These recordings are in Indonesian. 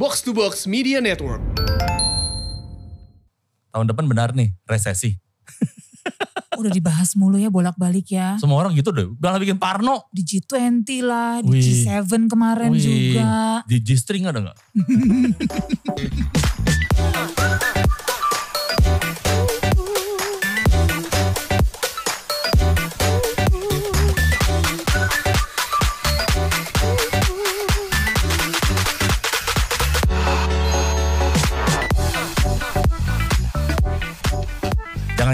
Box to Box Media Network. Tahun depan benar nih resesi. Udah dibahas mulu ya bolak-balik ya. Semua orang gitu deh. Udah bikin parno. Di G20 lah, di Wih. G7 kemarin Wih, juga. Di G-string ada nggak?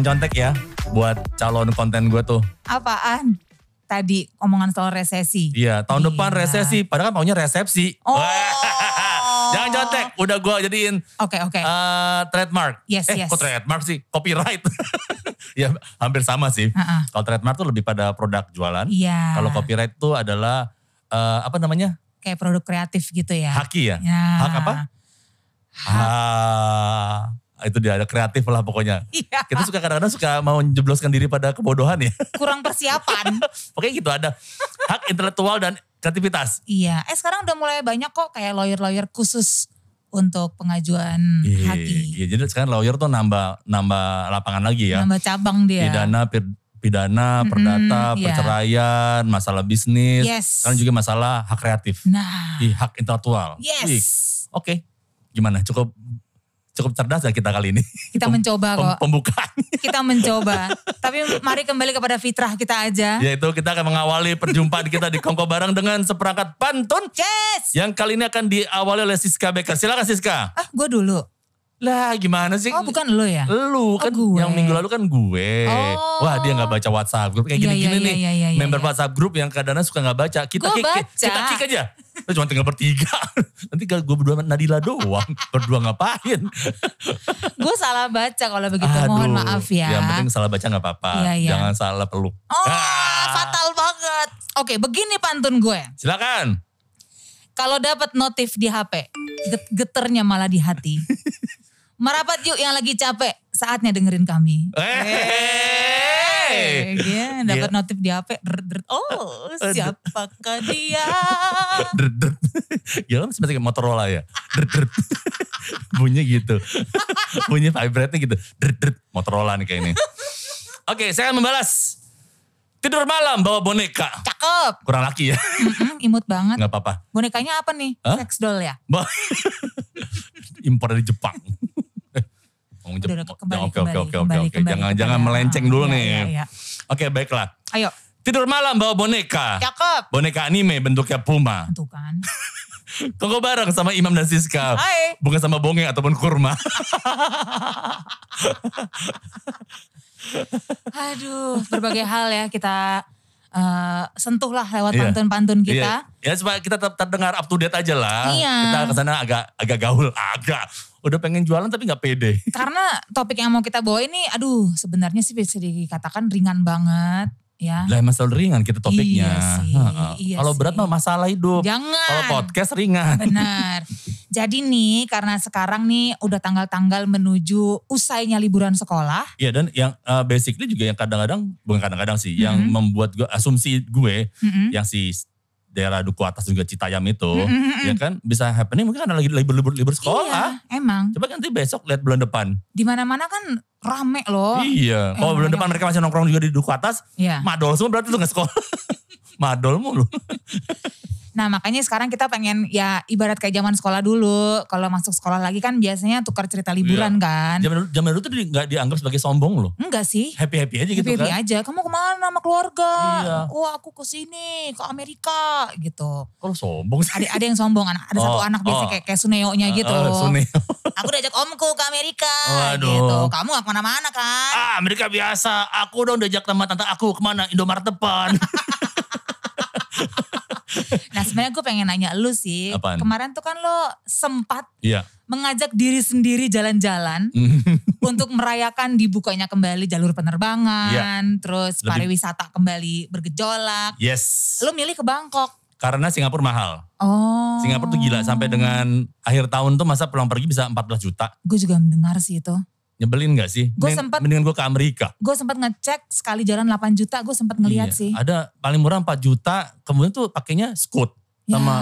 contek ya buat calon konten gue tuh. Apaan? Tadi omongan soal resesi. Iya, tahun depan Iya. resesi. Padahal kan maunya resepsi. Oh. Jangan contek. Udah gue jadiin Oke, oke. eh, trademark. Yes, eh, yes. kok trademark sih? Copyright. ya hampir sama sih. Ha-ha. Kalau trademark tuh lebih pada produk jualan. Iya. Kalau copyright tuh adalah eh, apa namanya? Kayak produk kreatif gitu ya. Haki ya? Ya. Hak apa? Ah, itu dia ada kreatif lah pokoknya. Iya. Kita suka kadang-kadang suka mau menjebloskan diri pada kebodohan ya. Kurang persiapan. Pokoknya gitu ada hak intelektual dan kreativitas. iya. Eh sekarang udah mulai banyak kok kayak lawyer-lawyer khusus untuk pengajuan Iya, haki. iya, jadi sekarang lawyer tuh nambah nambah lapangan lagi ya. Nambah cabang dia. Pidana, pidana, Mm-mm, perdata, iya. perceraian, masalah bisnis. Yes. Sekarang juga masalah hak kreatif. Nah. Hak intelektual. Yes. Oke, gimana? Cukup cukup cerdas ya kita kali ini. Kita Pem- mencoba pem- kok. Pembukaan. Kita mencoba. Tapi mari kembali kepada fitrah kita aja. Yaitu kita akan mengawali perjumpaan kita di Kongko Bareng dengan seperangkat pantun. Yes. Yang kali ini akan diawali oleh Siska Becker. Silakan Siska. Ah gue dulu. Lah gimana sih? Oh bukan lo ya? Lu kan gue. yang minggu lalu kan gue. Oh. Wah dia nggak baca WhatsApp grup kayak Iya, gini-gini iya, nih. iya, iya, iya, member iya. WhatsApp grup yang kadang-kadang suka nggak baca. Kita kick, baca. kita kick aja. Lu cuma tinggal bertiga. Nanti gue berdua Nadila doang. berdua ngapain? gue salah baca kalau begitu. Mohon maaf ya. Yang penting salah baca nggak apa-apa. Iya, iya. Jangan salah peluk. Oh Ah. fatal banget. Oke begini pantun gue. Silakan. Kalau dapat notif di HP, get- geternya malah di hati. Merapat yuk yang lagi capek, saatnya dengerin kami. Eh. Iya, dapat notif di HP. Oh, siapakah dia? Dret. Ya seperti Motorola ya. Dret, dret. Bunyi gitu. Bunyi vibrate gitu. Motorola nih kayak ini. Oke, saya akan membalas. Tidur malam bawa boneka. Cakep. Kurang laki ya. Mm-mm, imut banget. Nggak apa-apa. Bonekanya apa nih? Hah? Sex doll ya? Impor dari Jepang. Udah, udah, kembali, Oke, oke, kembali, oke, oke, kembali, oke. kembali Jangan, jangan melenceng dulu Iya, nih. iya, iya. Oke, baiklah. Ayo, Tidur malam bawa boneka. cakep. Boneka anime bentuknya puma. Tuh kan. Kongko bareng sama Imam dan Siska. Hai. Bukan sama bonge ataupun kurma. Aduh, berbagai hal ya kita eh, sentuh lah lewat Iya. pantun-pantun kita. Iya. Ya supaya kita tetap terdengar up to date aja lah. Iya. Kita ke sana agak agak gaul, agak. Udah pengen jualan tapi nggak pede. Karena topik yang mau kita bawa ini, aduh sebenarnya sih bisa dikatakan ringan banget ya. Lah emang selalu ringan kita topiknya. Iya sih, iya Kalau berat mah masalah hidup. Jangan. Kalau podcast ringan. Benar. Jadi nih karena sekarang nih udah tanggal-tanggal menuju usainya liburan sekolah. Iya dan yang uh, basically juga yang kadang-kadang, bukan kadang-kadang sih, yang Mhm. membuat gue, asumsi gue, Mm-mm. yang si daerah Duku Atas juga Citayam itu, Mm-mm. ya kan bisa happening mungkin karena lagi libur-libur libur sekolah. Iya, emang. Coba nanti besok lihat bulan depan. Di mana-mana kan rame loh. Iya, kalau bulan depan mereka masih nongkrong juga di Duku Atas, Iya. madol semua berarti tuh gak sekolah. madol mulu. Nah makanya sekarang kita pengen ya ibarat kayak zaman sekolah dulu. Kalau masuk sekolah lagi kan biasanya tukar cerita liburan kan. Zaman dulu, zaman dulu tuh di- dianggap sebagai sombong loh. Enggak sih. Happy-happy aja gitu Happy-happy kan. aja. Kamu ke mana sama keluarga? Iya. Wah aku ke sini, ke Amerika gitu. Kalau sombong sih. Ada ada yang sombong, anak ada satu Oh, anak biasanya oh. kayak kayak Suneo-nya gitu. Oh, Suneo. Aku diajak omku ke Amerika Waduh. gitu. Kamu gak ke mana-mana kan? ah Amerika biasa, aku dong diajak sama tante aku ke mana? Indomaret depan. Nah sebenarnya gue pengen nanya lu sih. Apaan? Kemarin tuh kan lo sempat Iya. mengajak diri sendiri jalan-jalan untuk merayakan dibukanya kembali jalur penerbangan, terus Iya. Lebih- pariwisata kembali bergejolak. yes. Lu milih ke Bangkok. Karena Singapura mahal. Oh. Singapura tuh gila sampai dengan akhir tahun tuh masa pulang pergi bisa 14 juta. Gue juga mendengar sih itu. Nyebelin gak sih? Mending- sempet- Mendingan gue ke Amerika. Gue sempat ngecek sekali jalan 8 juta, gue sempat ngeliat Iya. sih. Ada paling murah 4 juta, kemudian tuh pakainya Scoot Ya. sama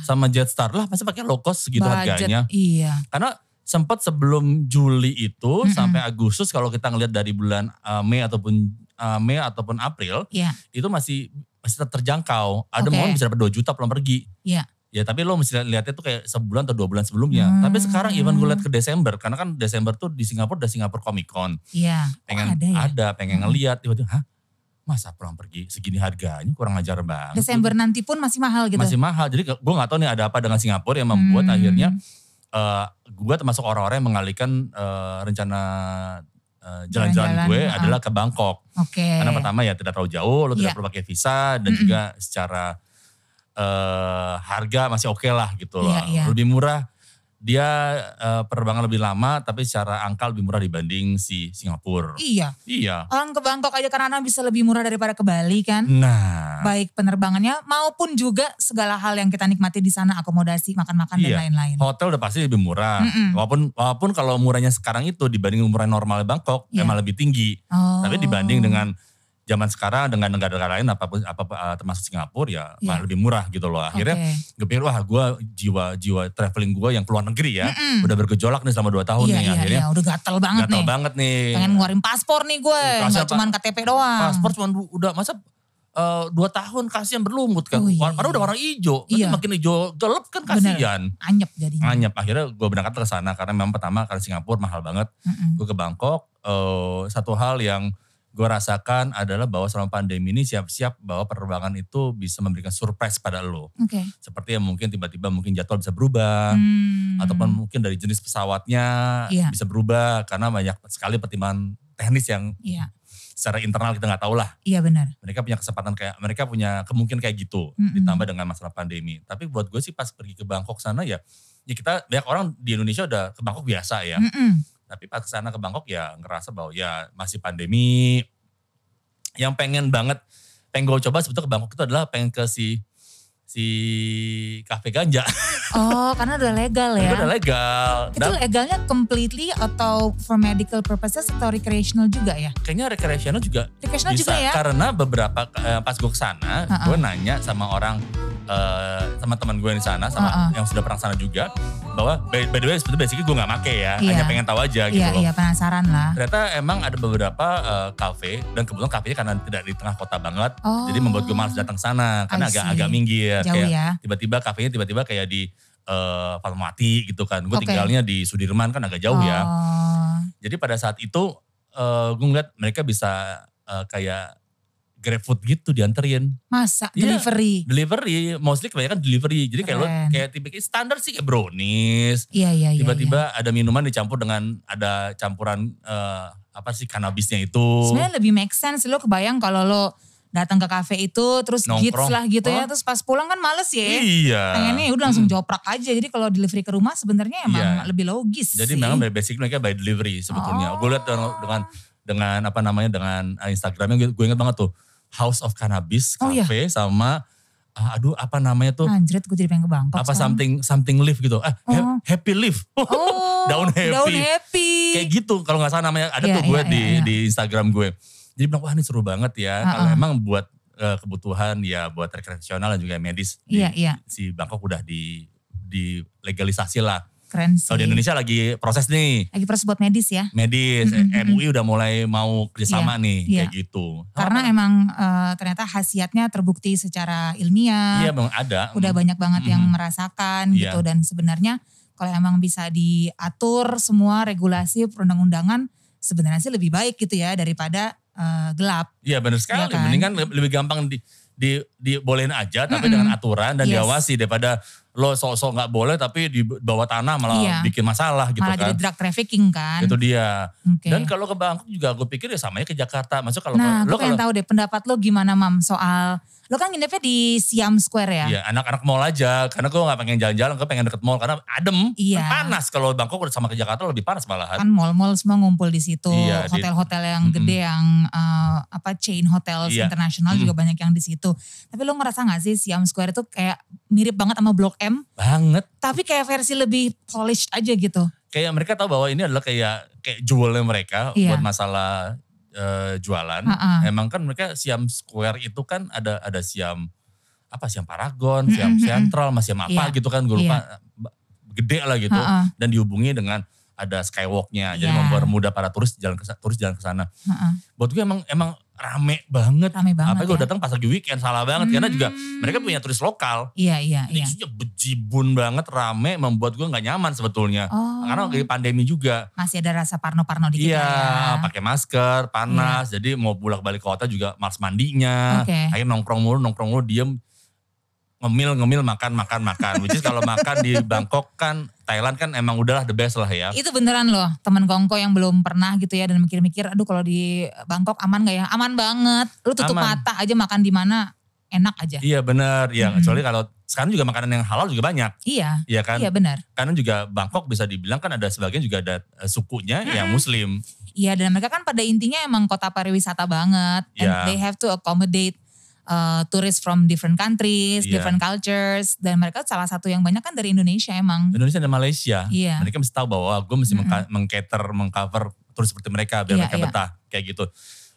sama Jetstar lah pasti pakai low cost segitu Budget, harganya. Iya. Karena sempat sebelum Juli itu Mm-mm. sampai Agustus kalau kita ngelihat dari bulan uh, Mei ataupun uh, Mei ataupun April Iya. itu masih masih terjangkau. Ada Oke. momen bisa dapat 2 juta pulang pergi. Iya. Ya tapi lo mesti lihatnya tuh kayak sebulan atau dua bulan sebelumnya. Hmm. Tapi sekarang even gue lihat ke Desember karena kan Desember tuh di Singapura ada Singapura Comic Con. Iya. Oh, Pengen ada ada, ya? pengen Hmm. ngeliat tiba-tiba hah masa pulang pergi segini harganya kurang ajar banget. Desember nanti pun masih mahal gitu. masih mahal. Jadi gue nggak tahu nih ada apa dengan Singapura yang membuat Hmm. akhirnya eh gue termasuk orang-orang yang mengalihkan eh, rencana eh, jalan-jalan Jalan-jalan, gue uh-uh. adalah ke Bangkok. Oke. Karena pertama ya tidak terlalu jauh, lo tidak Iya. perlu pakai visa dan Mm-mm. juga secara eh, harga masih oke lah gitu loh. Iya, iya. Lebih murah. Dia eh, penerbangan lebih lama tapi secara angka lebih murah dibanding si Singapura. Iya. Iya. Orang ke Bangkok aja karena bisa lebih murah daripada ke Bali kan. Nah, Baik penerbangannya maupun juga segala hal yang kita nikmati di sana, akomodasi, makan-makan dan Iya. lain-lain. hotel udah pasti lebih murah. Mm-mm. Walaupun walaupun kalau murahnya sekarang itu dibanding murah normal Bangkok Iya. emang lebih tinggi. Oh. Tapi dibanding dengan zaman sekarang dengan negara-negara lain apa pun apa uh, termasuk Singapura ya Iya. malah lebih murah gitu loh. Akhirnya Oke. gue pikir wah gue jiwa-jiwa traveling gue yang keluar negeri ya Mm-mm. udah bergejolak nih selama 2 tahun Iya, nih iya, akhirnya iya. Udah gatel banget gatal nih. banget nih. Pengen ngeluarin paspor nih gue. Paspor, Nggak cuma KTP doang. Paspor cuma udah masa uh, dua tahun kasihan berlumut kan. Oh, iya, Karena iya. udah warna hijau. Iya. makin hijau gelap kan Bener. kasihan. Anyep jadinya. Anyep akhirnya gue berangkat ke sana karena memang pertama karena Singapura mahal banget. Gue ke Bangkok. eh, satu hal yang gue rasakan adalah bahwa selama pandemi ini siap-siap bahwa penerbangan itu bisa memberikan surprise pada lo. Oke. Seperti yang mungkin tiba-tiba mungkin jadwal bisa berubah. Hmm. Ataupun mungkin dari jenis pesawatnya Iya. bisa berubah karena banyak sekali pertimbangan teknis yang Iya, secara internal kita nggak tahu lah. iya benar. Mereka punya kesempatan kayak mereka punya kemungkinan kayak gitu Mm-mm. ditambah dengan masalah pandemi. Tapi buat gue sih pas pergi ke Bangkok sana ya, ya kita banyak orang di Indonesia udah ke Bangkok biasa ya. Mm-mm. Tapi pas ke sana ke Bangkok ya ngerasa bahwa ya masih pandemi. Yang pengen banget, pengen gue coba sebetulnya ke Bangkok itu adalah pengen ke si si kafe ganja. Oh, karena udah legal ya. udah legal. Itu Dan legalnya completely atau for medical purposes atau recreational juga ya? kayaknya recreational juga Recreational bisa. juga ya? Karena beberapa eh, pas gue ke sana, Ha-ha. gue nanya sama orang eh, sama teman gue di sana, sama Ha-ha. yang sudah pernah sana juga, bahwa by, by the way sebetulnya basically gue nggak make ya, Iya. hanya pengen tahu aja gitu Iya, loh. iya penasaran lah. Ternyata emang ada beberapa eh, kafe dan kebetulan kafenya karena tidak di tengah kota banget, Oh. jadi membuat gue malas datang sana karena I agak see. agak minggir. Jauh kayak ya. tiba-tiba kafenya tiba-tiba kayak di eh, Fatmawati gitu kan. Gue Oke. tinggalnya di Sudirman kan agak jauh ya. Oh. Jadi pada saat itu eh gue ngeliat mereka bisa eh, kayak GrabFood gitu dianterin. Masa Iya. delivery? Delivery, mostly kebanyakan delivery. Jadi kayak lo kayak tipe standar sih kayak brownies. Iya, iya, iya. Tiba-tiba ada minuman dicampur dengan ada campuran eh, apa sih kanabisnya itu. Sebenarnya lebih make sense lo kebayang kalau lo datang ke kafe itu terus Nongkrong. gits lah gitu ya terus pas pulang kan males ya. Iya. Pengennya udah langsung joprak aja. Jadi kalau delivery ke rumah sebenarnya emang Iya. lebih logis Jadi sih. memang basic mereka by delivery sebetulnya. Oh. Gue lihat dengan, dengan apa namanya dengan Instagramnya gue ingat banget tuh House of Cannabis Oh, iya. Cafe sama ah, aduh apa namanya tuh Anjrit gue jadi pengen ke Bangkok. apa sekarang. something something leaf gitu. Ah, ha- Oh. happy leaf. Oh, Daun happy. Daun happy. Kayak gitu kalau nggak salah namanya ada Iya, tuh gue iya, di iya, iya. di Instagram gue. Jadi bilang wah ini seru banget ya. Uh-uh. Kalau emang buat eh, kebutuhan ya buat rekreasional dan juga medis di, Iya, iya. si Bangkok udah di di legalisasi lah. Keren sih. Kalau di Indonesia lagi proses nih Lagi proses buat medis ya. medis, Mm-mm, mm-mm. MUI udah mulai mau kerjasama nih iya. kayak gitu. Karena Ah, emang eh, ternyata khasiatnya terbukti secara ilmiah. iya memang ada. Udah banyak banget yang Mhm. merasakan Iya. gitu. Dan sebenarnya kalau emang bisa diatur semua regulasi perundang-undangan sebenarnya sih lebih baik gitu ya daripada eh, gelap. Iya benar sekali. Iya kan? Mendingan lebih, gampang di di dibolehin aja tapi Mm-mm. dengan aturan dan Yes. diawasi daripada lo sok-sok nggak boleh tapi di bawah tanah malah Iya. bikin masalah gitu Malah kan. jadi drug trafficking kan. Itu dia. Oke. Dan kalau ke Bangkok juga gue pikir ya sama ya ke Jakarta. Maksud kalau Nah, lo kalau tahu deh pendapat lo gimana Mam soal lo kan nginepnya di Siam Square ya? Iya anak-anak mall aja karena gue gak pengen jalan-jalan gue pengen deket mall karena adem Iya. Kan panas kalau Bangkok udah sama ke Jakarta lebih panas malahan Kan mall-mall semua ngumpul di situ, Iya, hotel-hotel yang Mm-mm. gede yang eh, apa chain hotels Iya. internasional juga banyak yang di situ. Tapi lo ngerasa gak sih Siam Square itu kayak mirip banget sama Blok M, banget tapi kayak versi lebih polished aja gitu. kayak mereka tahu bahwa ini adalah kayak kayak jewelnya mereka Iya. buat masalah eh, jualan. Ha-ha. Emang kan mereka Siam Square itu kan ada ada Siam apa yang Paragon, siam Central, masih yang apa Iya. gitu kan gue lupa gede lah gitu Heeh. dan dihubungi dengan ada skywalknya jadi Iya. mempermudah para turis jalan ke turis jalan ke sana. Heeh. Buat gue emang emang rame banget. Rame banget Apalagi gue ya. datang pas lagi weekend salah banget karena juga Hmm. mereka punya turis lokal. Iya, iya, Ini iya. isinya bejibun banget, rame, membuat gue nggak nyaman sebetulnya. Oh, Karena lagi pandemi juga. masih ada rasa parno-parno dikit Iya, lah ya. pakai masker, panas. Jadi mau bolak balik kota juga males mandinya. Oke. Akhirnya nongkrong mulu, nongkrong mulu, diem. Ngemil, ngemil, makan, makan, makan. Which is kalau makan di Bangkok kan, Thailand kan emang udahlah the best lah ya. Itu beneran loh, temen kongko yang belum pernah gitu ya dan mikir-mikir, aduh kalau di Bangkok aman gak ya? Aman banget. Lu tutup Aman. mata aja makan di mana enak aja. Iya bener, ya Mm-mm. kecuali kalau sekarang juga makanan yang halal juga banyak. Iya, Iya kan? iya benar. Karena juga Bangkok bisa dibilang kan ada sebagian juga ada eh, sukunya yang muslim. Iya dan mereka kan pada intinya emang kota pariwisata banget. And Iya. they have to accommodate uh, tourists from different countries, Iya. different cultures. Dan mereka salah satu yang banyak kan dari Indonesia emang. Indonesia dan Malaysia. Iya. Mereka mesti tahu bahwa gue mesti mengka- mengcater, mengcover turis seperti mereka biar Iya, mereka iya. betah kayak gitu.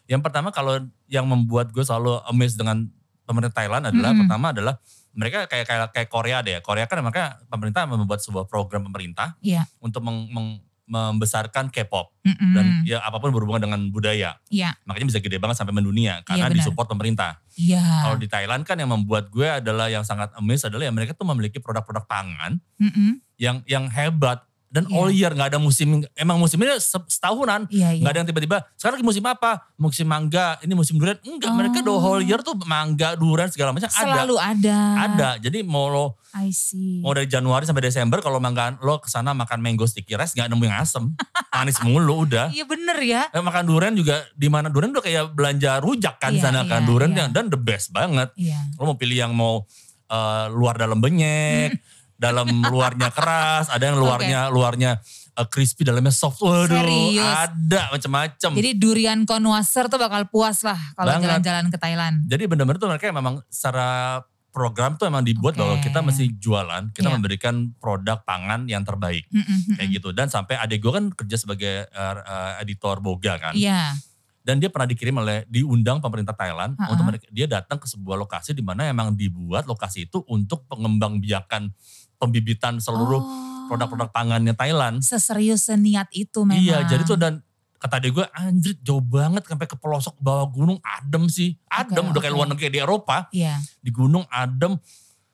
Yang pertama kalau yang membuat gue selalu amazed dengan pemerintah Thailand adalah Mm-mm. pertama adalah mereka kayak kayak kayak Korea deh. Korea kan makanya pemerintah membuat sebuah program pemerintah Iya. untuk meng- meng- membesarkan K-pop Mm-mm. dan ya apa pun berhubungan dengan budaya. Iya, Makanya bisa gede banget sampai mendunia karena benar. disupport pemerintah. iya. Kalau di Thailand kan yang membuat gue adalah yang sangat amazed adalah ya mereka tuh memiliki produk-produk pangan Mm-mm. yang yang hebat dan Iya. all year nggak ada musim emang musimnya se- setahunan Iya, iya. nggak ada yang tiba-tiba sekarang lagi musim apa musim mangga ini musim durian enggak mereka the Oh. whole year tuh mangga durian segala macam ada Selalu ada. ada jadi mau lo I see. mau dari Januari sampai Desember kalau mangga lo ke sana makan mango sticky rice nggak nemu yang asem manis mulu udah Iya bener ya. Eh, makan durian juga di mana durian udah kayak belanja rujak kan Iya, sana kan iya, durian yang- dan the best banget Iya. lo mau pilih yang mau eh, luar dalam benyek, dalam luarnya keras, ada yang luarnya luarnya eh, crispy, dalamnya soft. Waduh, Serius? ada macam-macam. Jadi, Jadi durian connoisseur tuh bakal puas lah kalau jalan-jalan ke Thailand. benar-benar tuh mereka memang secara program tuh emang dibuat Oke. bahwa kita mesti jualan, kita Iya. memberikan produk pangan yang terbaik Mm-mm, kayak mm-mm. gitu. Dan sampai adik gue kan kerja sebagai eh, eh, editor Boga kan. Iya. Dan dia pernah dikirim oleh diundang pemerintah Thailand Ha-ha. untuk mereka, dia datang ke sebuah lokasi di mana emang dibuat lokasi itu untuk pengembang biakan pembibitan seluruh Oh, produk-produk pangannya Thailand. Seserius seniat itu memang. Iya, jadi tuh dan kata dia gue anjir jauh banget sampai ke pelosok bawah gunung adem sih. Adem Oke, udah kayak oke. luar negeri di Eropa. Iya. Di gunung adem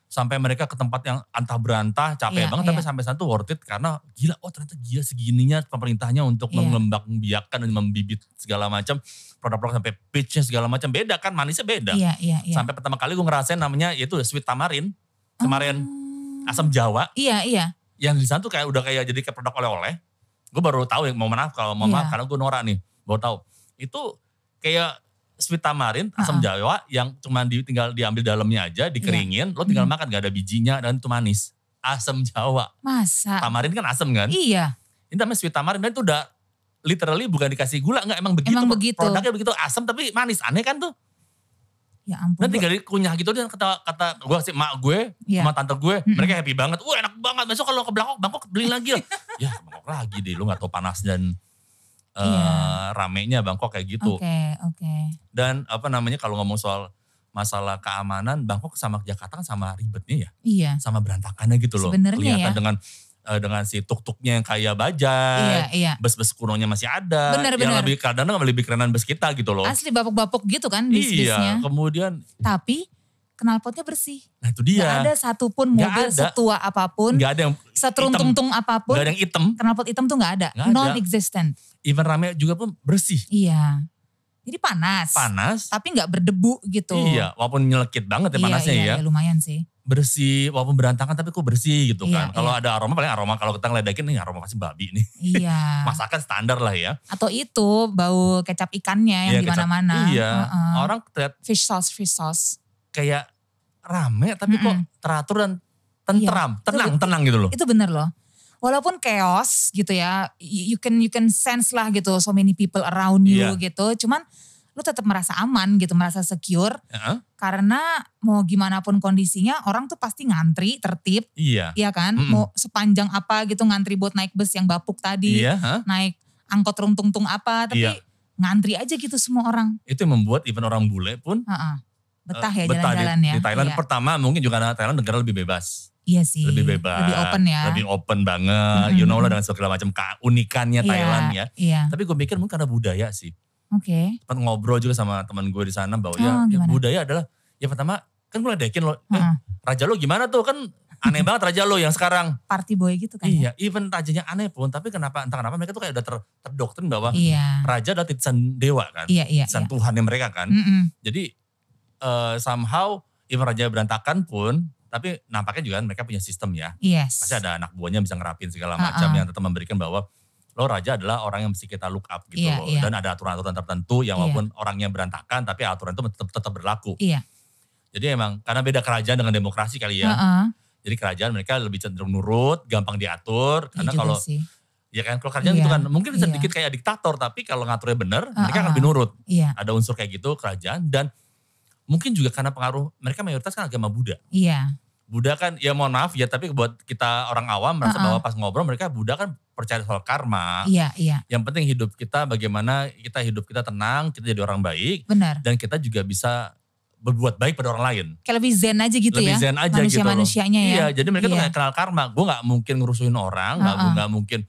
sampai mereka ke tempat yang antah berantah capek Iya, banget tapi iya. sampai sana tuh worth it karena gila oh ternyata gila segininya pemerintahnya untuk Iya. mengembang biakan dan membibit segala macam produk-produk sampai peachnya segala macam beda kan manisnya beda Iya, iya, iya. sampai pertama kali gue ngerasain namanya yaitu sweet tamarin kemarin Oh. Asam jawa Iya, iya. yang di sana tuh kayak udah kayak jadi kayak produk oleh-oleh. Gue baru tahu yang mau maaf kalau mau maaf Iya. karena gue norak nih, baru tahu. Itu kayak sweet tamarin asam jawa yang cuma di, tinggal diambil dalamnya aja, dikeringin, lo tinggal Hmm. makan gak ada bijinya dan itu manis. Asam jawa. Masa? Tamarin kan asam kan? Iya. Ini namanya sweet tamarin dan itu udah literally bukan dikasih gula, enggak emang begitu. Emang begitu. Produknya begitu asam tapi manis. Aneh kan tuh. Ya ampun. Dan gua- tinggal dikunyah gitu dan kata kata gue sih mak gue Iya. sama tante gue mereka happy banget. Wah enak banget. Besok kalau ke Bangkok, Bangkok beli lagi lah. ya ke Bangkok lagi deh. Lu gak tau panas dan eh Iya. ramenya Bangkok kayak gitu. Oke, oke. Dan apa namanya kalau ngomong soal masalah keamanan Bangkok sama Jakarta kan sama ribetnya ya. Iya. Sama berantakannya gitu loh. Sebenarnya Kelihatan ya. dengan eh, dengan si tuk-tuknya yang kayak bajai. Iya, iya. Bus-bus kunonya masih ada. Bener, yang bener. lebih kadang lebih kerenan bus kita gitu loh. Asli bapuk-bapuk gitu kan bis-bisnya. Iya, kemudian Tapi knalpotnya bersih. nah itu Gak dia. ada satupun mobil ada. setua apa pun, Nggak ada yang seteruntung-tung apa pun, nggak ada yang hitam. knalpot hitam tuh gak ada. Ada. Non-existent. Even rame juga pun bersih. Iya. Jadi panas. Panas. Tapi gak berdebu gitu. Iya, walaupun nyelekit banget ya Iya, panasnya iya, ya. iya, lumayan sih. Bersih, walaupun berantakan tapi kok bersih gitu Iya, kan. Kalau iya. ada aroma paling aroma kalau kita ngeledekin nih aroma pasti babi nih. Iya. Masakan standar lah ya. Atau itu bau kecap ikannya yang Iya, di mana-mana. Iya, Heeh. orang terlihat Fish sauce, fish sauce. kayak rame tapi kok Mm-mm. teratur dan tentram, Iya, tenang, betul. tenang gitu loh. Itu bener loh. Walaupun chaos gitu ya, you you can you can sense lah gitu so many people around you Iya. gitu. Cuman lu tetap merasa aman gitu, merasa secure Heeh, karena mau gimana pun kondisinya orang tuh pasti ngantri tertib, iya. ya kan? Mm-mm. Mau sepanjang apa gitu ngantri buat naik bus yang bapuk tadi, Iya, hah? naik angkot runtung-tung apa, tapi Iya. ngantri aja gitu semua orang. itu yang membuat even orang bule pun Heeh. betah ya betah di, jalan-jalan ya. di Thailand Iya. pertama mungkin juga karena Thailand negara lebih bebas. Iya sih. lebih bebas, Lebih open ya. lebih open banget, you know lah dengan segala macam keunikannya Iya, Thailand ya. Iya. Tapi gue mikir mungkin karena budaya sih. Oke. Sempat ngobrol juga sama teman gue di sana bahwa ya, Oh, ya gimana? budaya adalah ya pertama kan gue ledekin lo, eh, Heeh. raja lo gimana tuh kan aneh banget raja lo yang sekarang. Party boy gitu kan ya. Iya, even rajanya aneh pun, tapi kenapa entah kenapa mereka tuh kayak udah ter, terdoktrin bahwa Iya. raja adalah titisan dewa kan, Iya, iya, titisan iya. Tuhannya mereka kan. Mm-mm. Jadi eh, somehow even raja berantakan pun, tapi nampaknya juga kan mereka punya sistem ya. Yes. Pasti ada anak buahnya bisa ngerapin segala Ha-ha. macam yang tetap memberikan bahwa lo raja adalah orang yang mesti kita look up gitu loh. iya. Dan ada aturan-aturan tertentu yang Iya. walaupun orangnya berantakan tapi aturan itu tetap, tetap berlaku. Iya. Jadi emang karena beda kerajaan dengan demokrasi kali ya. Heeh. Jadi kerajaan mereka lebih cenderung nurut, gampang diatur. Iya Karena kalau sih. ya kan kalau kerajaan Iya, gitu kan mungkin iya. sedikit kayak diktator tapi kalau ngaturnya bener mereka Ha-ha. akan lebih nurut. Iya. Ada unsur kayak gitu kerajaan dan mungkin juga karena pengaruh mereka mayoritas kan agama Buddha. Iya. Buddha kan ya mohon maaf ya tapi buat kita orang awam merasa Ha-ha. bahwa pas ngobrol mereka Buddha kan percaya soal karma. Iya, iya. Yang penting hidup kita bagaimana kita hidup kita tenang, kita jadi orang baik Benar. dan kita juga bisa berbuat baik pada orang lain. Kayak lebih zen aja gitu Lebih ya. zen aja gitu loh. Manusia-manusianya ya. Iya, jadi mereka tuh Iya. kayak kenal karma. Gue nggak mungkin ngerusuhin orang, nggak Ha-ha. nggak mungkin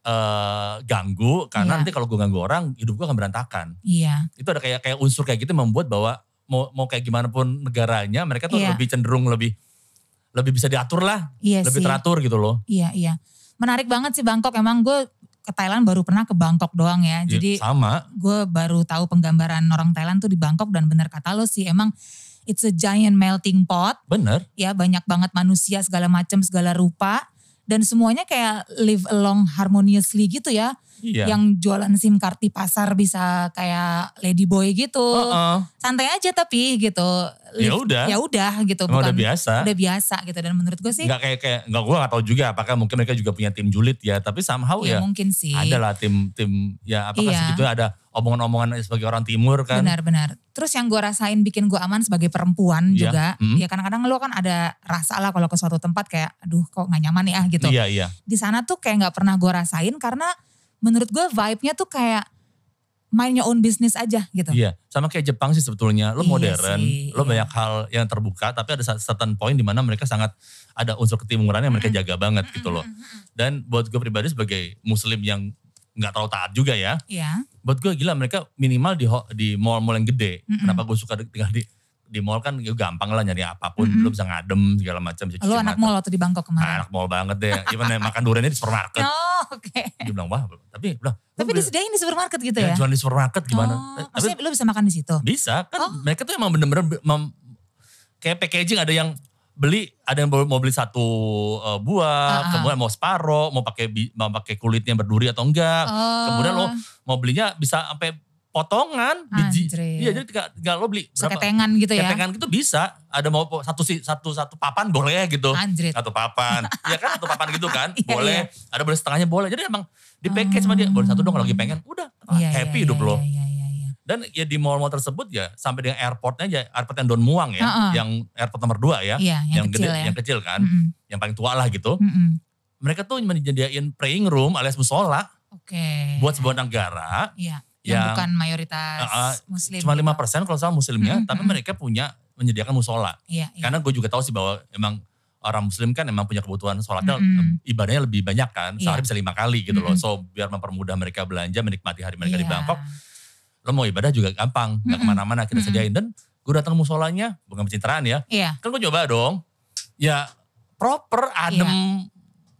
eh, ganggu karena Iya. nanti kalau gue ganggu orang, hidup gue akan berantakan. Iya. Itu ada kayak kayak unsur kayak gitu membuat bahwa mau mau kayak gimana pun negaranya, mereka tuh Iya. lebih cenderung lebih lebih bisa diatur lah, Iya lebih sih. teratur gitu loh. Iya, iya. Menarik banget sih Bangkok. Emang gue ke Thailand baru pernah ke Bangkok doang ya. Ya, Jadi sama. gue baru tahu penggambaran orang Thailand tuh di Bangkok dan benar kata lo sih emang it's a giant melting pot Bener. ya banyak banget manusia segala macam segala rupa dan semuanya kayak live along harmoniously gitu ya Iya. yang jualan SIM card di pasar bisa kayak lady boy gitu Heeh. santai aja tapi gitu Ya udah. ya udah gitu Emang bukan udah biasa. udah biasa gitu dan menurut gue sih Nggak kayak kayak nggak gue nggak tahu juga apakah mungkin mereka juga punya tim julid ya, tapi somehow ya ya mungkin sih ada lah tim tim ya apakah Iya. segitu ada omongan-omongan sebagai orang timur kan. Benar-benar. Terus yang gue rasain bikin gue aman sebagai perempuan Iya. juga. Mm. Ya kadang-kadang lo kan ada rasa lah kalau ke suatu tempat kayak aduh kok gak nyaman ya gitu. Iya iya. Di sana tuh kayak gak pernah gue rasain karena menurut gue vibe-nya tuh kayak mind your own business aja gitu. Iya, sama kayak Jepang sih sebetulnya. Lo Iya modern, sih, lo iya. banyak hal yang terbuka, tapi ada certain point di mana mereka sangat ada unsur ketimuran yang mereka jaga banget gitu loh. Dan buat gue pribadi sebagai muslim yang nggak terlalu taat juga ya, Iya. buat gue gila mereka minimal di di mall-mall yang gede. Mm-mm. Kenapa gue suka tinggal di di mall kan ya gampang lah nyari apa pun, Mm-mm. lo bisa ngadem segala macam. cuci anak mall waktu di Bangkok kemarin. anak mall banget deh. Even makan duriannya di supermarket. Oh oke. Dia bilang wah, tapi bilang, Tapi disediain di supermarket gitu ya? jualan di supermarket gimana? Oh, Tapi maksudnya lo bisa makan di situ? Bisa kan Oh. mereka tuh emang bener-bener kayak packaging ada yang beli ada yang mau beli satu uh, buah, Ah, ah. kemudian mau separoh, mau pakai mau pakai kulitnya berduri atau enggak. Oh. Kemudian lo mau belinya bisa sampai potongan biji. Iya, jadi tinggal, tinggal lo beli berapa Seketengan gitu ya? ketengan gitu bisa. Ada mau satu si- satu satu papan boleh gitu. Anjrit. Satu papan. Iya kan satu papan gitu kan? Iya, boleh. Ada boleh setengahnya boleh. Jadi emang di package sama dia. Boleh satu dong kalau lagi pengen. Udah. Iya, happy iya, hidup iya, lo. Iya, iya, iya. Dan ya di mall-mall tersebut ya sampai dengan airportnya aja, airport yang Don Muang ya, Heeh. yang airport nomor dua ya, Iya, yang, kecil gede, ya. yang kecil kan, Mm-mm. yang paling tua lah gitu. Mm-mm. Mereka tuh menyediain praying room alias musola Oke. buat sebuah negara, Iya. Yang, yang- bukan mayoritas Uh, muslim. cuma gitu. lima persen kalau salah muslimnya, Mm-mm, tapi mm-mm. mereka punya menyediakan musola. Iya, iya. Karena gue juga tahu sih bahwa emang orang muslim kan emang punya kebutuhan sholatnya Mm-mm. eh, ibadahnya lebih banyak kan, sehari Iya. bisa lima kali gitu loh. Mm-mm. So biar mempermudah mereka belanja, menikmati hari mereka di Iya. Bangkok, lo mau ibadah juga gampang, nggak Mm-mm. ke mana-mana kita Mm-mm. sediain. Dan gue datang musolanya, bukan pencitraan ya, Iya. kan gue coba dong, ya proper, adem,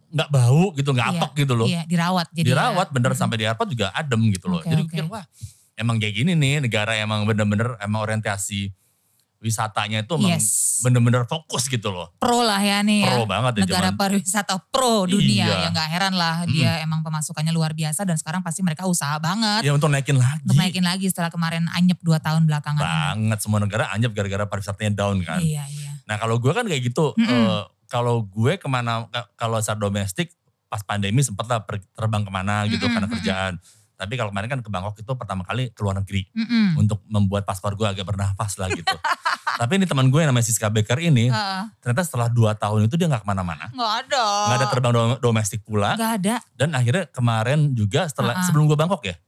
nggak bau gitu, nggak Iya, apek gitu loh. Iya, dirawat jadi. Dirawat ya. bener Mm-mm. sampai di airport juga adem gitu loh. Jadi gue pikir wah emang kayak gini nih negara emang bener-bener emang orientasi wisatanya itu emang Yes. bener-bener fokus gitu loh. Pro lah ya nih ya. Pro banget ya Negara zaman. pariwisata pro dunia. Iya. Ya gak heran lah dia emang pemasukannya luar biasa dan sekarang pasti mereka usaha banget. Ya untuk naikin lagi. Untuk naikin lagi setelah kemarin anyep dua tahun belakangan. banget semua negara anjab gara-gara pariwisatanya down kan. Iya, iya. Nah kalau gue kan kayak gitu, Mm-mm. eh, kalau gue ke mana, ka- kalau secara domestik pas pandemi sempet lah terbang ke mana gitu Mm-mm, karena mm-mm. kerjaan. Tapi kalau kemarin kan ke Bangkok itu pertama kali ke luar negeri Mm-mm. untuk membuat paspor gue agak bernafas lah gitu. Tapi ini teman gue yang namanya Siska Baker ini, Heeh. ternyata setelah dua tahun itu dia nggak ke mana-mana. Nggak ada. Nggak ada terbang do- domestik pula. Nggak ada. Dan akhirnya kemarin juga setelah Uh-uh. sebelum gue Bangkok ya,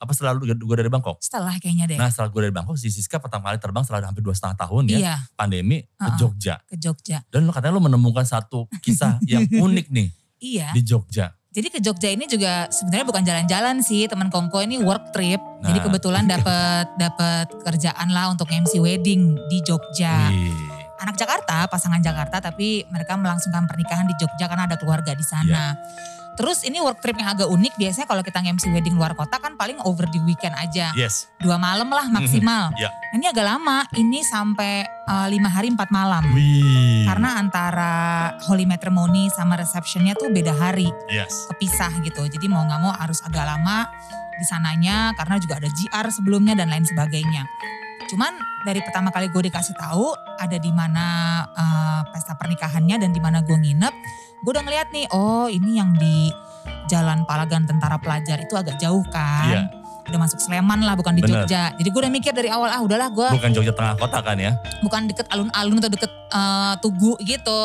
Apa setelah lu gue dari Bangkok? Setelah kayaknya deh. Nah setelah gue dari Bangkok, si Siska pertama kali terbang setelah hampir dua setengah tahun ya. iya, Pandemi ke Uh-uh. Jogja. ke Jogja. Dan lu katanya lu menemukan satu kisah yang unik nih Iya. di Jogja. Jadi ke Jogja ini juga sebenarnya bukan jalan-jalan sih, teman Kongko ini work trip. Jadi Nah. kebetulan dapat dapat kerjaan lah untuk MC wedding di Jogja. Wih. Anak Jakarta, pasangan Jakarta tapi mereka melangsungkan pernikahan di Jogja karena ada keluarga di sana. Terus ini work trip yang agak unik, biasanya kalau kita MC wedding luar kota kan paling over di weekend aja. Yes. Dua malam lah maksimal. Ya. Ini agak lama, ini sampai eh, lima hari empat malam. Wih. Karena antara holy matrimony sama receptionnya tuh beda hari. Yes. kepisah gitu. Jadi mau nggak mau harus agak lama di sananya karena juga ada GR sebelumnya dan lain sebagainya. Cuman dari pertama kali gue dikasih tahu ada di mana eh, pesta pernikahannya dan di mana gue nginep, gue udah ngeliat nih, oh ini yang di Jalan Palagan Tentara Pelajar itu agak jauh kan. Iya. Udah masuk Sleman lah bukan di Bener. Jogja. Jadi gue udah mikir dari awal ah udahlah gue Bukan Jogja tengah kota kan ya? bukan deket alun-alun atau deket eh, Tugu gitu.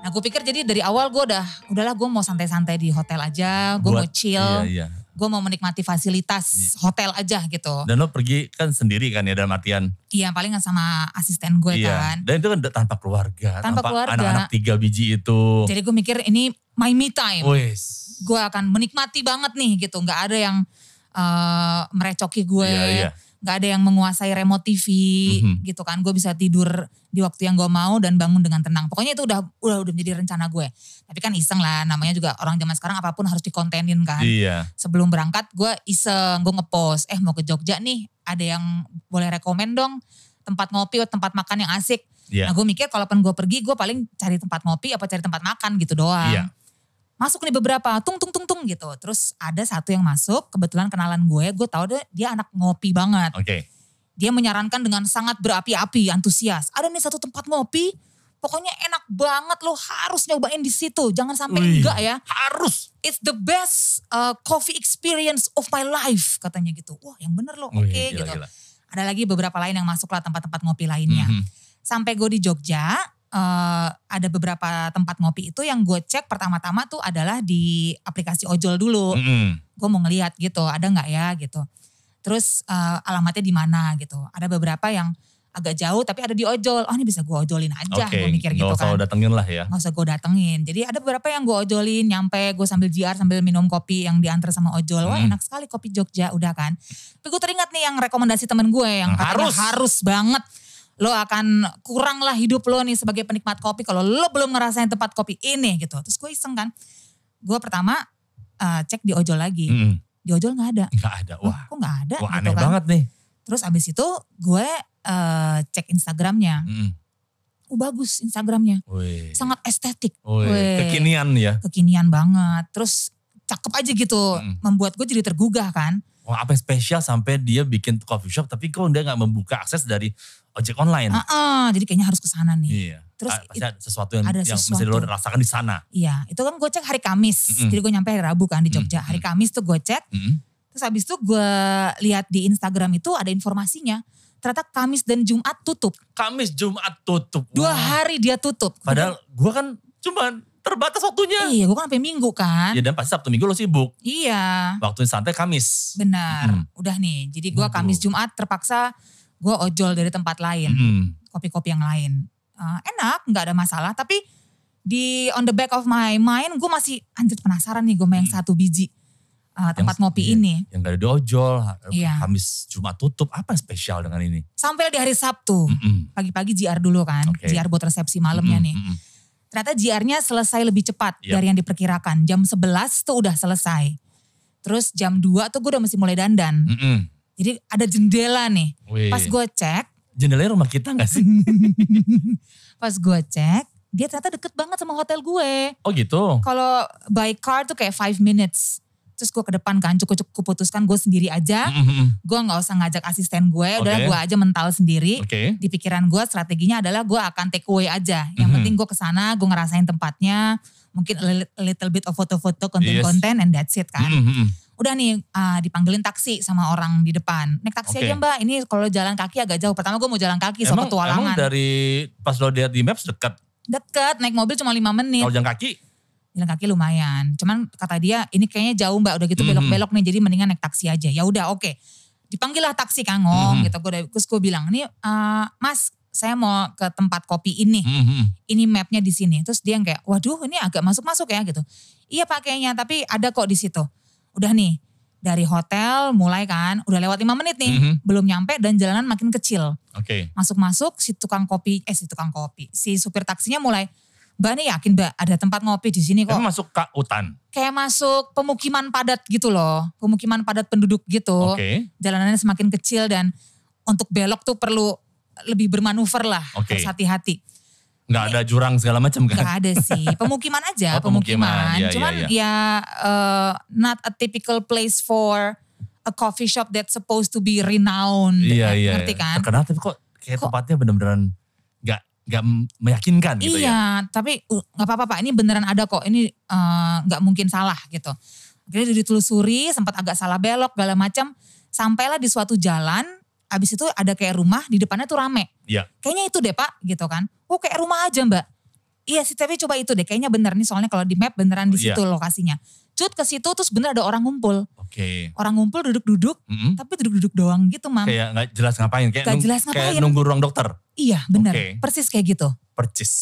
Nah gue pikir jadi dari awal gue udah udahlah gue mau santai-santai di hotel aja, gue mau chill, Iya, iya. Gue mau menikmati fasilitas hotel aja gitu. Dan lo pergi kan sendiri kan ya dalam artian. Iya paling sama asisten gue iya. kan. Dan itu kan tanpa keluarga. Tanpa keluarga. anak-anak tiga biji itu. Jadi gue mikir ini my me time. Wes. Gue akan menikmati banget nih gitu. Gak ada yang eh, merecoki gue. Iya, iya. Gak ada yang menguasai remote TV Mhm. gitu kan. Gue bisa tidur di waktu yang gue mau dan bangun dengan tenang. Pokoknya itu udah udah udah menjadi rencana gue. Tapi kan iseng lah. Namanya juga orang zaman sekarang apa pun harus dikontenin kan. Iya. sebelum berangkat gue iseng gue ngepost eh mau ke Jogja nih ada yang boleh rekomen dong tempat ngopi atau tempat makan yang asik Iya. nah gue mikir kalaupun gue pergi gue paling cari tempat ngopi apa cari tempat makan gitu doang Iya. Masuk nih beberapa tung tung tung tung gitu terus ada satu yang masuk kebetulan kenalan gue gue tahu deh dia anak ngopi banget Oke. dia menyarankan dengan sangat berapi-api antusias ada nih satu tempat ngopi pokoknya enak banget lo harus nyobain di situ jangan sampai Wih. enggak ya Harus. it's the best uh, coffee experience of my life katanya gitu. Wah yang bener loh oke Wih, gitu. gila-gila. Ada lagi beberapa lain yang masuk lah tempat-tempat ngopi lainnya. Mhm. Sampai gue di Jogja uh, ada beberapa tempat ngopi itu yang gue cek pertama-tama tuh adalah di aplikasi ojol dulu. Mhm. Gue mau ngeliat gitu ada nggak ya gitu. Terus uh, alamatnya di mana gitu. Ada beberapa yang agak jauh tapi ada di ojol. Oh ini bisa gue ojolin aja Oke. gue mikir gitu Gak usah kan datengin lah ya. nggak usah gue datengin. Jadi ada beberapa yang gue ojolin, nyampe gue sambil JR sambil minum kopi yang diantar sama ojol. Wah Hmm. enak sekali kopi Jogja, udah kan. Tapi gue teringat nih yang rekomendasi temen gue yang harus. harus. banget. Lo akan kurang lah hidup lo nih sebagai penikmat kopi kalau lo belum ngerasain tempat kopi ini gitu. Terus gue iseng kan. Gue pertama eh, cek di ojol lagi. Mhm. Di ojol gak ada. Nggak ada. Loh, Wah. kok gak ada Wah gitu aneh kan. banget nih. Terus abis itu gue eh, cek Instagramnya. Mhm. Oh bagus Instagramnya. Wih. Sangat estetik. Wih. Wih. Kekinian ya. kekinian banget. Terus cakep aja gitu. Mm. Membuat gue jadi tergugah kan. Wah apa spesial sampai dia bikin coffee shop tapi kok dia nggak membuka akses dari ojek online. Heeh, jadi kayaknya harus ke sana nih. Iya. Terus Ah, pasti ada sesuatu yang, ada yang mesti sesuatu. lo rasakan di sana. Iya, itu kan gue cek hari Kamis. Mm-mm. Jadi gue nyampe hari Rabu kan di Jogja. Mm, Hari mm. Kamis tuh gue cek. Mhm. Terus habis itu gue lihat di Instagram itu ada informasinya. Ternyata Kamis dan Jumat tutup. Kamis Jumat tutup. Dua Wah. hari dia tutup. Padahal gue kan cuma terbatas waktunya. Iya, gue kan sampai Minggu kan. Ya dan pasti Sabtu Minggu lo sibuk. Iya, Waktunya santai Kamis. benar. Mm. Udah nih. Jadi gue. Kamis Jumat terpaksa gue ojol dari tempat lain. Mhm. kopi-kopi yang lain. Eh, enak, nggak ada masalah. Tapi di on the back of my mind, gue masih anjir penasaran nih gue main Hmm. satu biji eh, tempat Yang- ngopi iya. ini. Yang gak ada di ojol. Iya. Kamis Jumat tutup. Apa yang spesial dengan ini? Sampai di hari Sabtu, Mhm. pagi-pagi JR dulu kan, Oke. JR buat resepsi malamnya Mhm, nih. Ternyata JR-nya selesai lebih cepat Iya. dari yang diperkirakan. Jam 11 tuh udah selesai. Terus jam 2 tuh gue udah mesti mulai dandan. Mhm. Jadi ada jendela nih. Wih. Pas gue cek, Jendelanya rumah kita gak sih? pas gue cek, dia ternyata deket banget sama hotel gue. Oh gitu? kalau by car tuh kayak five minutes. Terus gue ke depan kan cukup cukup putuskan gue sendiri aja. Mhm, mhm. Gue nggak usah ngajak asisten gue, udah Oke. gue aja mental sendiri. Oke. Di pikiran gue strateginya adalah gue akan take away aja. Yang Mhm. penting gue ke sana, gue ngerasain tempatnya. Mungkin a li- a little bit of foto-foto, konten-konten and that's it kan. Mhm, mhm. Udah nih ah, dipanggilin taksi sama orang di depan. Naik taksi Oke. aja mbak, ini kalau jalan kaki agak jauh. Pertama gue mau jalan kaki, so Emang, emang petualangan. dari pas lo lihat di maps dekat. Deket, naik mobil cuma 5 menit. Kalau jalan kaki Jalan kaki lumayan. Cuman kata dia ini kayaknya jauh mbak udah gitu Mhm. belok-belok nih jadi mendingan naik taksi aja. Ya udah oke. Dipanggil lah taksi kan ngong Mhm. gitu. Gue terus gue bilang ini eh, mas saya mau ke tempat kopi ini. Hmm, hmm. Ini mapnya di sini. Terus dia yang kayak waduh ini agak masuk-masuk ya gitu. Iya pak kayaknya tapi ada kok di situ. Udah nih dari hotel mulai kan udah lewat lima menit nih. Mhm. Belum nyampe dan jalanan makin kecil Oke. masuk-masuk si tukang kopi eh si tukang kopi si supir taksinya mulai mbak nih yakin mbak ada tempat ngopi di sini kok Kamu masuk ke hutan. kayak masuk pemukiman padat gitu loh pemukiman padat penduduk gitu Oke. jalanannya semakin kecil dan untuk belok tuh perlu lebih bermanuver lah Oke. harus hati-hati Nggak ada jurang segala macam kan? Gak ada sih pemukiman aja Oh, pemukiman. pemukiman, Iya, iya, cuman iya. ya uh, not a typical place for a coffee shop that's supposed to be renowned Iya iya. ngerti kan Terkenal tapi kok kayak Kok- tempatnya bener-beneran nggak nggak meyakinkan gitu ya. iya, tapi uh, nggak apa-apa pak. Ini beneran ada kok. Ini eh, nggak mungkin salah gitu. Akhirnya ditelusuri, sempat agak salah belok, segala macam. Sampailah di suatu jalan. Abis itu ada kayak rumah, di depannya tuh rame. Iya. Kayaknya itu deh pak, gitu kan. Oh kayak rumah aja mbak. Iya sih, tapi coba itu deh. Kayaknya bener nih, soalnya kalau di map beneran di Iya. situ lokasinya. Cut ke situ, terus bener ada orang ngumpul. Oke. Orang ngumpul duduk-duduk, Mm-mm. tapi duduk-duduk doang gitu mam. Kayak nggak jelas ngapain. Kayak, nung- jelas kayak ngapain. nunggu ruang dokter. Iya bener, Oke. persis kayak gitu. Percis.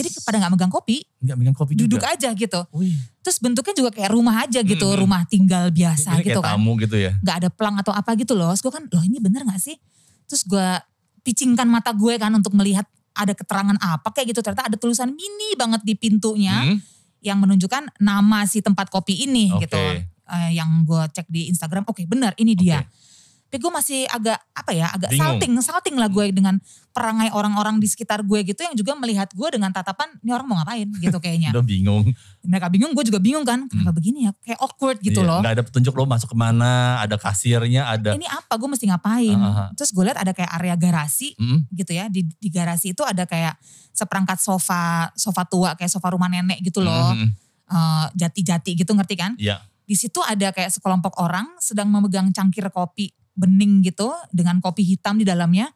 Jadi pada nggak megang kopi, nggak megang kopi duduk juga. aja gitu. Wih. Terus bentuknya juga kayak rumah aja gitu, Mm-mm. rumah tinggal biasa Ini gitu kayak kan. tamu gitu ya. Gak ada pelang atau apa gitu loh. Terus gue kan, loh ini bener gak sih? Terus gue picingkan mata gue kan untuk melihat ada keterangan apa kayak gitu. Ternyata ada tulisan mini banget di pintunya Hmm? yang menunjukkan nama si tempat kopi ini Oke. gitu. Eh, yang gue cek di Instagram, oke bener ini dia. Tapi gue masih agak apa ya, agak Bingung. salting, salting lah gue dengan perangai orang-orang di sekitar gue gitu yang juga melihat gue dengan tatapan ini orang mau ngapain gitu kayaknya. Udah bingung. Mereka bingung, gue juga bingung kan. Kenapa begini ya? Kayak awkward gitu Iya, loh. Nggak ada petunjuk lo masuk ke mana, ada kasirnya, ada. Ini apa? Gue mesti ngapain? Ah. Terus gue lihat ada kayak area garasi Mm, gitu ya. Di, di garasi itu ada kayak seperangkat sofa, sofa tua kayak sofa rumah nenek gitu loh. mm, mm. Eh, Jati-jati gitu ngerti kan? Iya. Di situ ada kayak sekelompok orang sedang memegang cangkir kopi bening gitu dengan kopi hitam di dalamnya.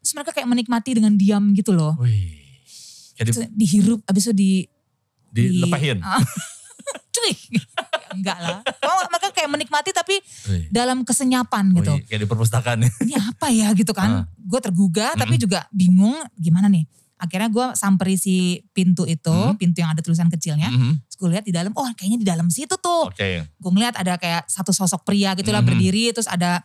Terus mereka kayak menikmati dengan diam gitu loh. Wih. Jadi Terus dihirup, abis itu di... di- dilepahin. Ah. Cuy, enggak lah. Oh, mereka kayak menikmati tapi Wih. dalam kesenyapan gitu. Wih, kayak di perpustakaan. Ini apa ya gitu Ah. kan. Gue tergugah tapi juga bingung gimana nih. Akhirnya gue samperi si pintu itu, Hmm. pintu yang ada tulisan kecilnya. Mhm. Terus gue lihat di dalam, oh kayaknya di dalam situ tuh. Oke. Gue ngeliat ada kayak satu sosok pria gitu lah Mhm. berdiri. Terus ada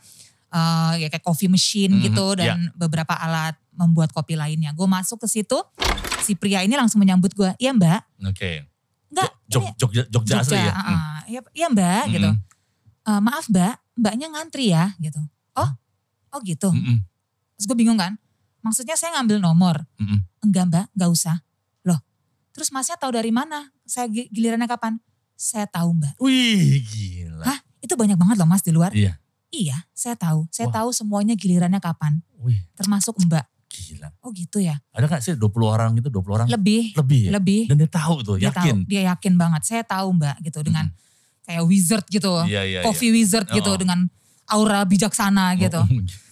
eh, ya kayak coffee machine Mhm, gitu dan beberapa alat membuat kopi lainnya. Gue masuk ke situ, si pria ini langsung menyambut gue. Iya mbak, Oke. enggak Jog, ini Jogja, Jogja, asli ya. ah, ah. Iya iya, mbak Hmm. gitu. "Eh, maaf mbak, mbaknya ngantri ya gitu. Oh, oh gitu. mm, mm, Terus gue bingung kan. Maksudnya saya ngambil nomor. mm, mm. Enggak mbak, enggak usah. Loh, terus masnya tahu dari mana? Saya gi- gilirannya kapan? Saya tahu mbak. Wih gila. Hah? Itu banyak banget loh mas di luar. Iya. Iya, saya tahu. Saya Wah. tahu semuanya gilirannya kapan. Wih Termasuk mbak. gila. Oh gitu ya. Ada gak sih 20 orang gitu, 20 orang? Lebih, Lebih ya? lebih. Dan dia tahu tuh, Dia yakin. tahu, dia yakin banget. Saya tahu mbak gitu dengan kayak wizard gitu. Iya, iya, Coffee wizard gitu Oh. dengan aura bijaksana iya. gitu. Oh,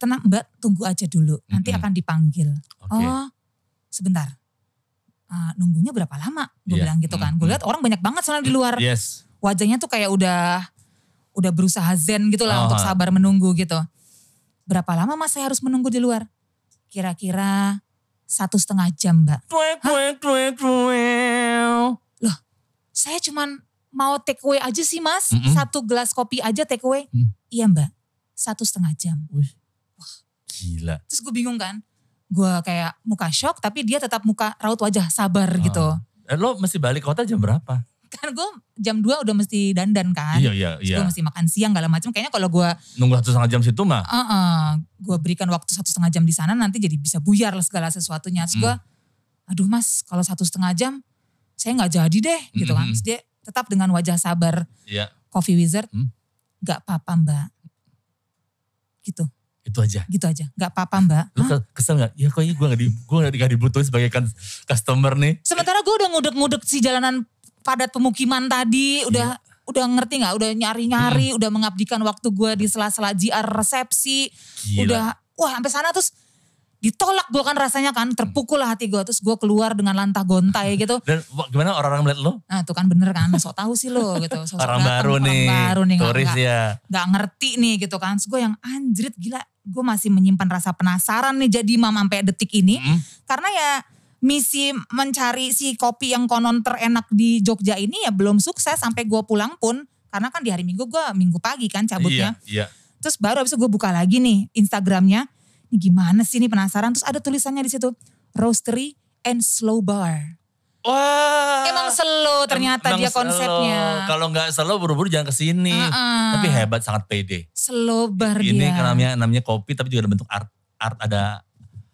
Tenang mbak, tunggu aja dulu. Nanti Mm-mm. akan dipanggil. Oke. Oh, sebentar. Ah, nunggunya berapa lama? Gue Iya. bilang gitu kan. Gue Mm-mm. lihat orang banyak banget soalnya di luar. Yes. Wajahnya tuh kayak udah udah berusaha zen gitu lah Oh, untuk ha. sabar menunggu gitu. Berapa lama mas saya harus menunggu di luar? Kira-kira satu setengah jam mbak. Tuek. Saya cuman mau take away aja sih mas. Mm-mm. Satu gelas kopi aja take away. Mm. Iya mbak, satu setengah jam. Wih. Gila. Terus gue bingung kan. Gue kayak muka shock tapi dia tetap muka raut wajah sabar Oh. gitu. Eh, lo mesti balik kota jam berapa? Kan gue jam 2 udah mesti dandan kan. Iya, iya, iya. gue mesti makan siang segala macam. Kayaknya kalau gue Nunggu satu setengah jam situ mah. uh gue berikan waktu satu setengah jam di sana nanti jadi bisa buyar lah segala sesuatunya. Terus Hmm. gue, aduh mas kalau satu setengah jam saya nggak jadi deh gitu kan. Mm-mm. Terus dia tetap dengan wajah sabar Iya, coffee wizard, Hmm. nggak apa-apa mbak. Gitu, itu aja. gitu aja. Nggak apa-apa mbak. Lo Hah? ke- kesel gak? Ya kok ini gue gak, di, gue gak dibutuhin sebagai kan- customer nih. Sementara gue udah ngudek-ngudek si jalanan padat pemukiman tadi, udah Iya. udah ngerti nggak? Udah Hmm. nyari-nyari, udah mengabdikan waktu gue di sela-sela JR resepsi, Gila. udah wah sampai sana terus Ditolak gue kan rasanya kan, terpukul lah hati gue. Terus gue keluar dengan lantah gontai gitu. Dan gimana orang-orang melihat lo? Nah tuh kan bener kan, sok tahu sih lo gitu. Sok Orang baru nih, baru turis nggak- ya. nggak ngerti nih gitu kan. Terus gue yang anjrit gila, gue masih menyimpan rasa penasaran nih jadi mam sampai detik ini. Mm. Karena ya misi mencari si kopi yang konon terenak di Jogja ini ya belum sukses sampai gue pulang pun. Karena kan di hari Minggu gue minggu pagi kan cabutnya. Iya, iya. Terus baru abis itu gue buka lagi nih Instagramnya. Ini gimana sih ini penasaran. Terus ada tulisannya di situ. Roastery and Slow Bar. Wah. Emang slow ternyata Emang dia konsepnya. Kalau nggak slow buru-buru jangan ke sini. Heeh. Tapi hebat sangat pede. Slow bar Ini dia. kan namanya namanya kopi tapi juga ada bentuk art art ada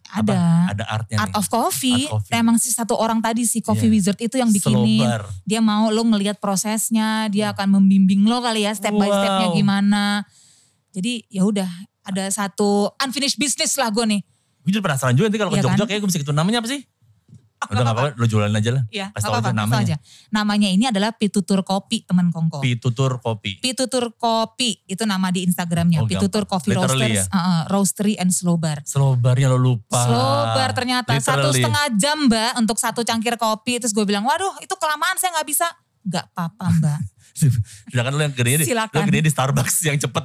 ada. apa? Ada artnya Art nih. of Coffee. Art coffee. Emang si satu orang tadi si Coffee Iya. Wizard itu yang bikinin. bar. Dia mau lo ngelihat prosesnya, dia akan membimbing lo kali ya step by stepnya Wow. gimana. Jadi ya udah ada satu unfinished business lah gue nih. Gue jadi penasaran juga nanti kalau ke Iya Jogja kan? kayak gue bisa gitu. Namanya apa sih? Ah, Udah gak apa-apa, lo jualan aja lah. Iya, Kasih tau aja namanya. aja. Namanya ini adalah Pitutur Kopi teman Kongko. Pitutur kopi. Pitutur Kopi itu nama di Instagramnya. Oh, Pitutur. Coffee Literally Roasters, uh-uh, Roastery and Slow Bar. Slow barnya lo lupa. Slow bar ternyata satu Literally. setengah jam mbak untuk satu cangkir kopi. Terus gue bilang, waduh itu kelamaan saya nggak bisa. Gak apa-apa mbak. Sedangkan lo yang gedenya di, lo gedenya di Starbucks yang cepet.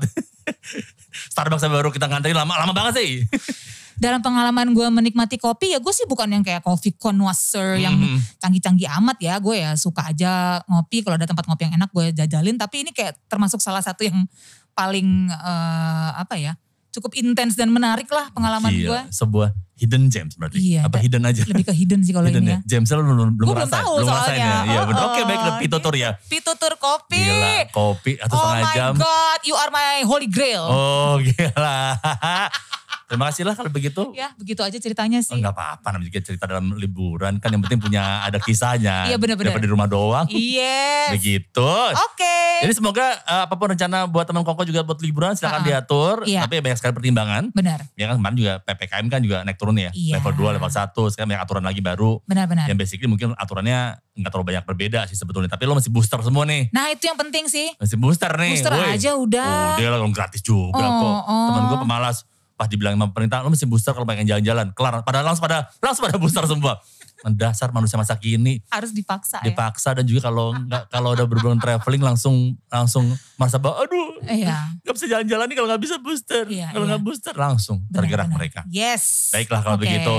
Starbucks baru kita ngantri lama lama banget sih. Dalam pengalaman gue menikmati kopi ya gue sih bukan yang kayak coffee connoisseur yang Mhm. canggih-canggih amat ya. Gue ya suka aja ngopi kalau ada tempat ngopi yang enak gue jajalin. Tapi ini kayak termasuk salah satu yang paling eh, apa ya cukup intens dan menarik lah pengalaman gue. sebuah hidden gems berarti. Iya, Apa hidden aja? Lebih ke hidden sih kalau hidden ini ya. ya. Lo belum belum belum tahu belum ngerasain soalnya. ya. Iya, bener. Oh, Oke, baik oh, pitutur ya. Pitutur kopi. Gila, kopi atau Oh setengah my jam. god, you are my holy grail. Oh, gila. Terima kasih lah kalau begitu. Ya begitu aja ceritanya Oh, sih. enggak apa-apa namanya juga cerita dalam liburan kan yang penting punya ada kisahnya. Iya, bener-bener. Daripada di rumah doang. Yes. Begitu. Oke. Jadi semoga eh, apa pun rencana buat teman Koko juga buat liburan silakan Ha-ha. diatur. Iya. Tapi banyak sekali pertimbangan. Benar, Ya kan kemarin juga PPKM kan juga naik turun ya. Iya. Level 2, level 1. Sekarang banyak aturan lagi baru. benar-benar. Yang basically mungkin aturannya nggak terlalu banyak berbeda sih sebetulnya. Tapi lo masih booster semua nih. Nah itu yang penting sih. Masih booster nih. Booster woi. aja udah. Udah lah gratis juga Oh, kok. oh. Temen gue pemalas. Pas dibilang sama pemerintah, lo mesti booster kalau pengen jalan-jalan. Kelar. Padahal langsung pada langsung pada booster semua. Mendasar manusia masa kini Harus dipaksa ya. dipaksa dan juga kalau nggak kalau udah berhubungan traveling langsung langsung merasa bahwa aduh Iya. nggak bisa jalan-jalan nih kalau nggak bisa booster. Iya, kalau iya. nggak booster langsung benar, tergerak benar. mereka. Yes. Baiklah kalau Oke. begitu.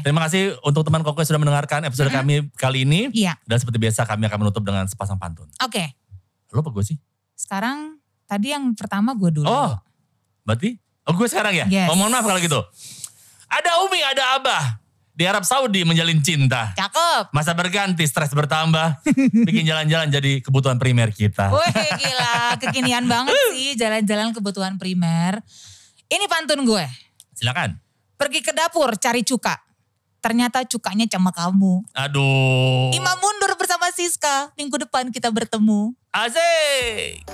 Terima kasih untuk teman Koko yang sudah mendengarkan episode kami kali ini. Iya. Dan seperti biasa kami akan menutup dengan sepasang pantun. Oke. Lo apa gue sih? Sekarang tadi yang pertama gue dulu. Oh, berarti? Oh gue sekarang ya? Yes. Oh mohon maaf kalau gitu. Ada Umi, ada Abah. Di Arab Saudi menjalin cinta. Cakep. Masa berganti, stres bertambah. Bikin jalan-jalan jadi kebutuhan primer kita. Wih gila, kekinian banget sih jalan-jalan kebutuhan primer. Ini pantun gue. Silakan. Pergi ke dapur cari cuka. Ternyata cukanya sama kamu. Aduh. Imam mundur bersama Siska. Minggu depan kita bertemu. Asik.